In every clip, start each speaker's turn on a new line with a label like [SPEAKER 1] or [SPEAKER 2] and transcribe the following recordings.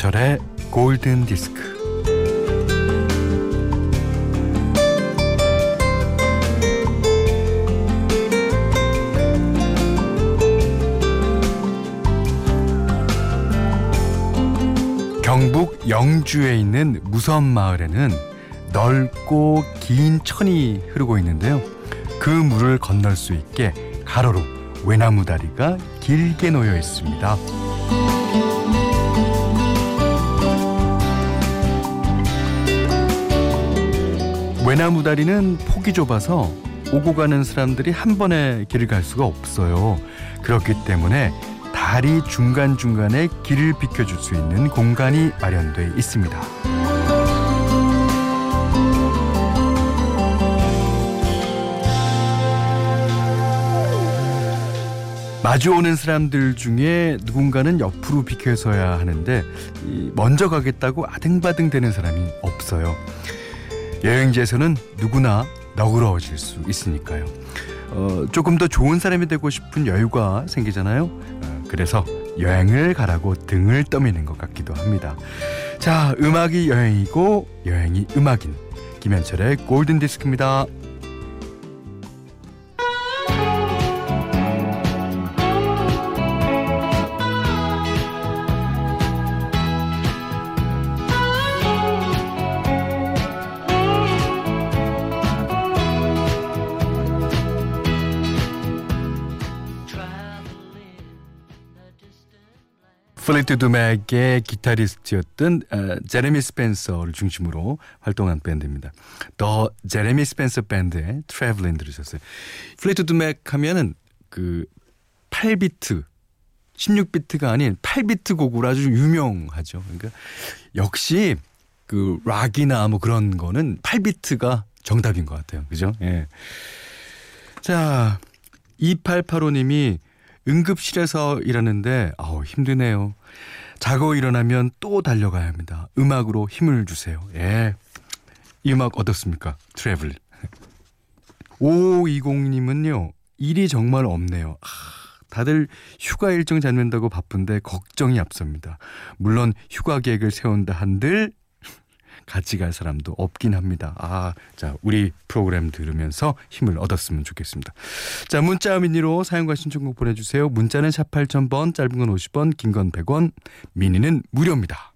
[SPEAKER 1] 김현철의 골든 디스크. 경북 영주에 있는 무섬 마을에는 넓고 긴 천이 흐르고 있는데요. 그 물을 건널 수 있게 가로로 외나무 다리가 길게 놓여 있습니다. 외나무 다리는 폭이 좁아서 오고 가는 사람들이 한 번에 길을 갈 수가 없어요. 그렇기 때문에 다리 중간중간에 길을 비켜줄 수 있는 공간이 마련돼 있습니다. 마주오는 사람들 중에 누군가는 옆으로 비켜서야 하는데 먼저 가겠다고 아등바등 되는 사람이 없어요. 여행지에서는 누구나 너그러워질 수 있으니까요. 어, 조금 더 좋은 사람이 되고 싶은 여유가 생기잖아요. 어, 그래서 여행을 가라고 등을 떠미는 것 같기도 합니다. 자, 음악이 여행이고 여행이 음악인 김현철의 골든 디스크입니다. 플리트우드 맥의 기타리스트였던 어, 제레미 스펜서를 중심으로 활동한 밴드입니다. The Jeremy Spencer Band의 Travelling 들으셨어요. 플리트우드 맥 하면은 그 8비트 16비트가 아닌 8비트 곡으로 아주 유명하죠. 그러니까 역시 그 락이나 뭐 그런 거는 8비트가 정답인 것 같아요. 그죠? 예. 자, 2885님이 응급실에서 일하는데 아우 힘드네요. 자고 일어나면 또 달려가야 합니다. 음악으로 힘을 주세요. 예. 이 음악 어떻습니까? 트래블. 5520님은요. 일이 정말 없네요. 아, 다들 휴가 일정 잡는다고 바쁜데 걱정이 앞섭니다. 물론 휴가 계획을 세운다 한들 같이 갈 사람도 없긴 합니다. 아, 자, 우리 프로그램 들으면서 힘을 얻었으면 좋겠습니다. 자, 문자 미니로 사용과 신청곡 보내주세요. 문자는 샵 8000번, 짧은 건 50원, 긴 건 100원, 미니는 무료입니다.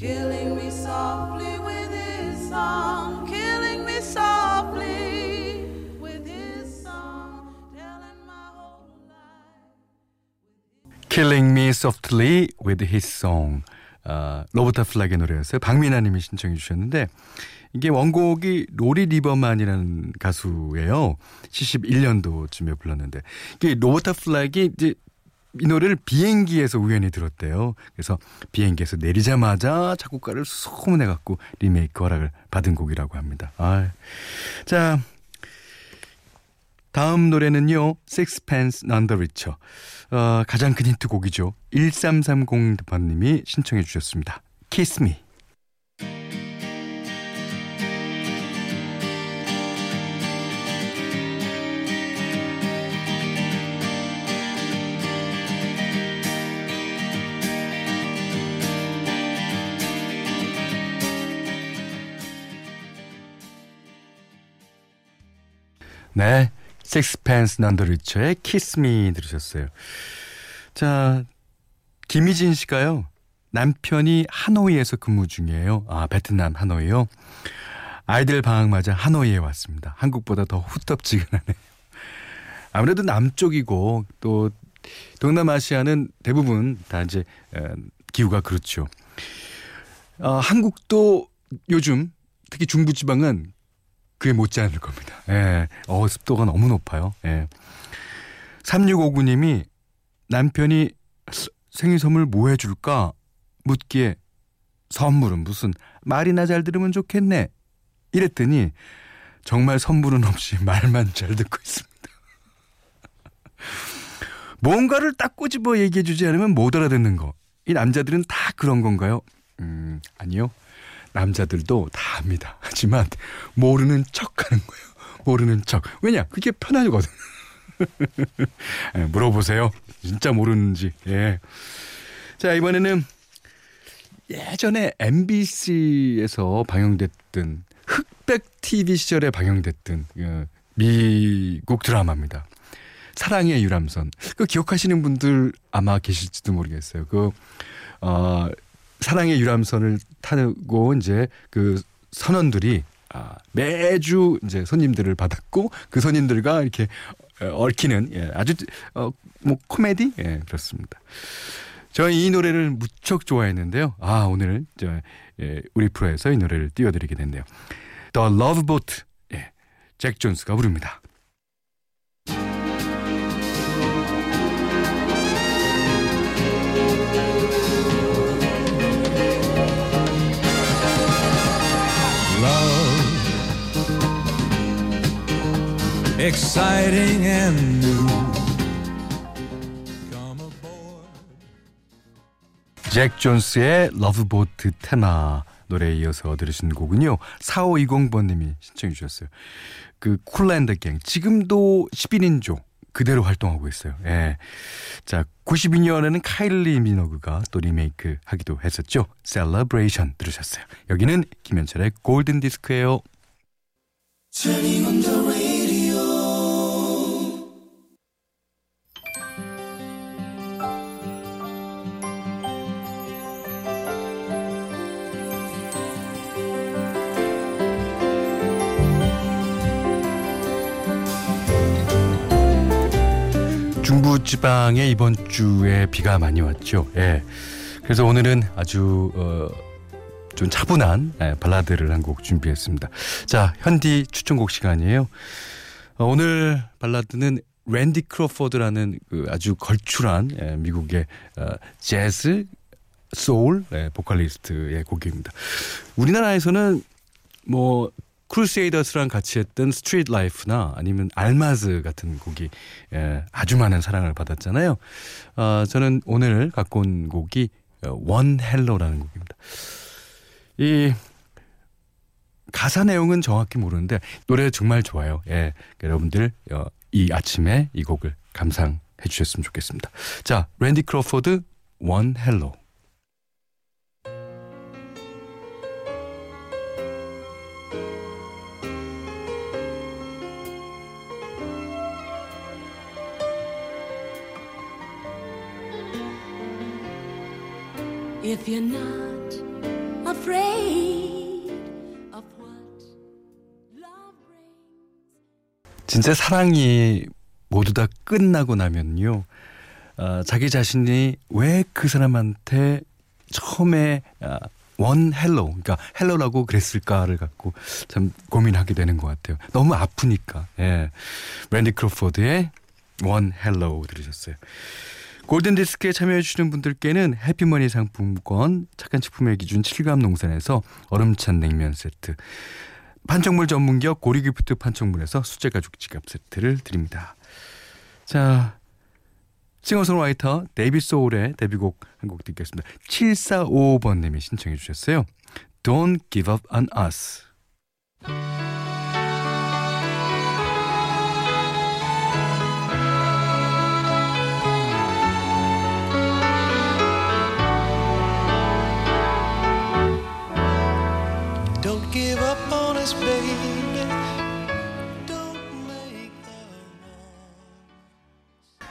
[SPEAKER 1] Killing me softly with his song, killing me softly with his song, telling my whole life. Killing me softly with his song. 아, 로버타 플락의 노래였어요. 박민아님이 신청해 주셨는데 이게 원곡이 로리 리버만이라는 가수예요. 71년도쯤에 불렀는데 이게 로버타 플락이 이제 이 노래를 비행기에서 우연히 들었대요. 그래서 비행기에서 내리자마자 작곡가를 소문해 갖고 리메이크 허락을 받은 곡이라고 합니다. 아, 자, 다음 노래는요. Sixpence None the Richer. 어, 가장 큰 힌트 곡이죠. 1330번님이 신청해 주셨습니다. Kiss Me. 네. 식스펜스 난더리처의 키스미 들으셨어요. 자, 김희진 씨가요. 남편이 하노이에서 근무 중이에요. 아, 베트남 하노이요. 아이들 방학 맞아 하노이에 왔습니다. 한국보다 더 후텁지근하네요. 아무래도 남쪽이고 또 동남아시아는 대부분 다 이제 기후가 그렇죠. 어, 한국도 요즘 특히 중부지방은 그게 못지 않을 겁니다. 예. 어, 습도가 너무 높아요. 예. 3659님이 남편이 생일 선물 뭐 해줄까? 묻기에 선물은 무슨 말이나 잘 들으면 좋겠네. 이랬더니 정말 선물은 없이 말만 잘 듣고 있습니다. 뭔가를 딱 꼬집어 얘기해 주지 않으면 못 알아듣는 거. 이 남자들은 다 그런 건가요? 음, 아니요. 남자들도 다 압니다. 하지만 모르는 척 하는 거예요. 모르는 척. 왜냐? 그게 편하거든. 예, 물어보세요. 진짜 모르는지. 예. 자, 이번에는 예전에 MBC에서 방영됐던 흑백 TV 시절에 방영됐던 그 미국 드라마입니다. 사랑의 유람선. 그 기억하시는 분들 아마 계실지도 모르겠어요. 그, 어, 사랑의 유람선을 타고 이제 그 선원들이 아, 매주 이제 손님들을 받았고 그 손님들과 이렇게 얽히는 예, 아주 어, 뭐 코미디 예, 그렇습니다. 저는 이 노래를 무척 좋아했는데요. 아 오늘 저 예, 우리 프로에서 이 노래를 띄워드리게 됐네요. The Love Boat 예, 잭 존스가 부릅니다. Exciting and new. 잭 존스의 Love Boat 테마 노래에 이어서 들으신 곡은요. 4520번님이 신청해 주셨어요. 그 Kool & The Gang 지금도 11인조 그대로 활동하고 있어요. 예. 자, 92년에는 카일리 미노그가 또 리메이크 하기도 했었죠. Celebration 들으셨어요. 여기는 김현철의 골든 디스크예요. 중부 지방에 이번 주에 비가 많이 왔죠. 예. 그래서 오늘은 아주 어, 좀 차분한 예, 발라드를 한 곡 준비했습니다. 자, 현디 추천곡 시간이에요. 어, 오늘 발라드는 랜디 크로포드라는 그 아주 걸출한 예, 미국의 어, 재즈 소울 예, 보컬리스트의 곡입니다. 우리나라에서는 뭐 크루세이더스랑 같이 했던 Street Life나 아니면 Almaz 같은 곡이 예, 아주 많은 사랑을 받았잖아요. 어, 저는 오늘 갖고 온 곡이 One Hello라는 곡입니다. 이 가사 내용은 정확히 모르는데 노래 정말 좋아요. 예, 여러분들 어, 이 아침에 이 곡을 감상해 주셨으면 좋겠습니다. 자, 랜디 크로포드 One Hello. If you're not afraid of what love brings. 진짜 사랑이 모두 다 끝나고 나면요. 어, 자기 자신이 왜 그 사람한테 처음에 어, One Hello, 그러니까 Hello라고 그랬을까를 갖고 참 고민하게 되는 것 같아요. 너무 아프니까. 예. 랜디 크로포드의 One Hello 들으셨어요. 골든디스크에 참여해주시는 분들께는 해피머니 상품권, 착한 식품의 기준 칠갑농산에서 얼음찬 냉면 세트, 판촉물 전문기업 고려기프트 판촉물에서 수제가죽 지갑 세트를 드립니다. 자, 싱어송라이터 데이비드 소울의 데뷔곡 한 곡 듣겠습니다. 7455번님이 신청해 주셨어요. Don't give up on us.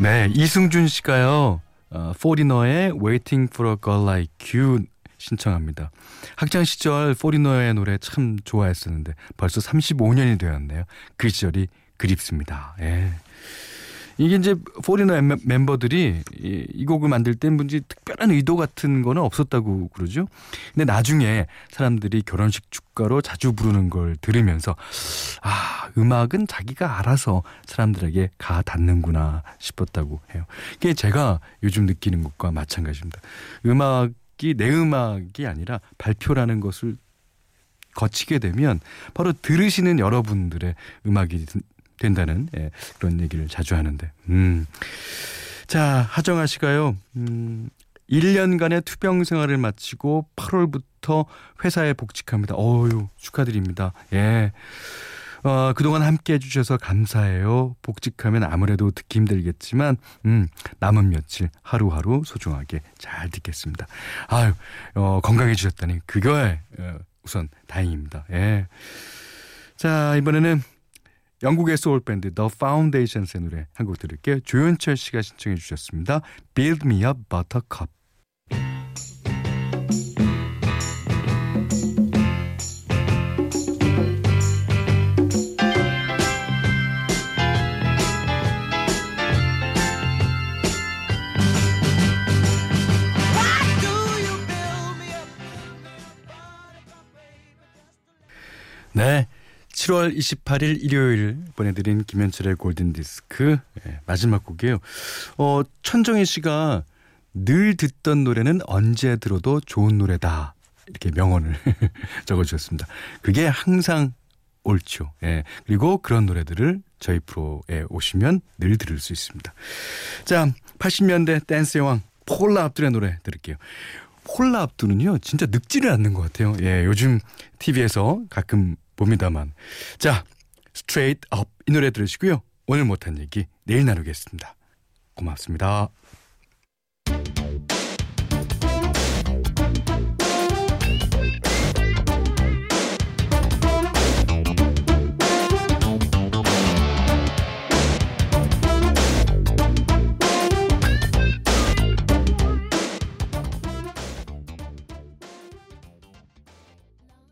[SPEAKER 1] 네, 이승준 씨가요. 어, 포리너의 Waiting for a Girl Like You 신청합니다. 학창 시절 포리너의 노래 참 좋아했었는데 벌써 35년이 되었네요. 그 시절이 그립습니다. 예. 이게 이제 포리너 멤버들이 이, 이 곡을 만들 때 뭔지 특별한 의도 같은 거는 없었다고 그러죠. 근데 나중에 사람들이 결혼식 축가로 자주 부르는 걸 들으면서 아, 음악은 자기가 알아서 사람들에게 가 닿는구나 싶었다고 해요. 그게 제가 요즘 느끼는 것과 마찬가지입니다. 음악이 내 음악이 아니라 발표라는 것을 거치게 되면 바로 들으시는 여러분들의 음악이 된다는 예, 그런 얘기를 자주 하는데. 음. 자, 하정아 씨가요. 음, 1년간의 투병 생활을 마치고 8월부터 회사에 복직합니다. 어유 축하드립니다. 예. 어, 그동안 함께 해주셔서 감사해요. 복직하면 아무래도 듣기 힘들겠지만, 음, 남은 며칠 하루하루 소중하게 잘 듣겠습니다. 아유, 어, 건강해지셨다니, 그거에, 어, 우선 다행입니다. 예. 자, 이번에는 영국의 소울 밴드 The Foundations의 노래 한 곡 들을게요. 조현철 씨가 신청해 주셨습니다. Build Me a Buttercup. 7월 28일 일요일 보내드린 김현철의 골든디스크 네, 마지막 곡이에요. 어, 천정희 씨가 늘 듣던 노래는 언제 들어도 좋은 노래다. 이렇게 명언을 적어주셨습니다. 그게 항상 옳죠. 예. 그리고 그런 노래들을 저희 프로에 오시면 늘 들을 수 있습니다. 자, 80년대 댄스의 왕 폴라 압둘의 노래 들을게요. 폴라 압둘은요, 진짜 늙지를 않는 것 같아요. 예, 요즘 TV에서 가끔 봅니다만. 자, Straight Up 이 노래 들으시고요. 오늘 못한 얘기 내일 나누겠습니다. 고맙습니다.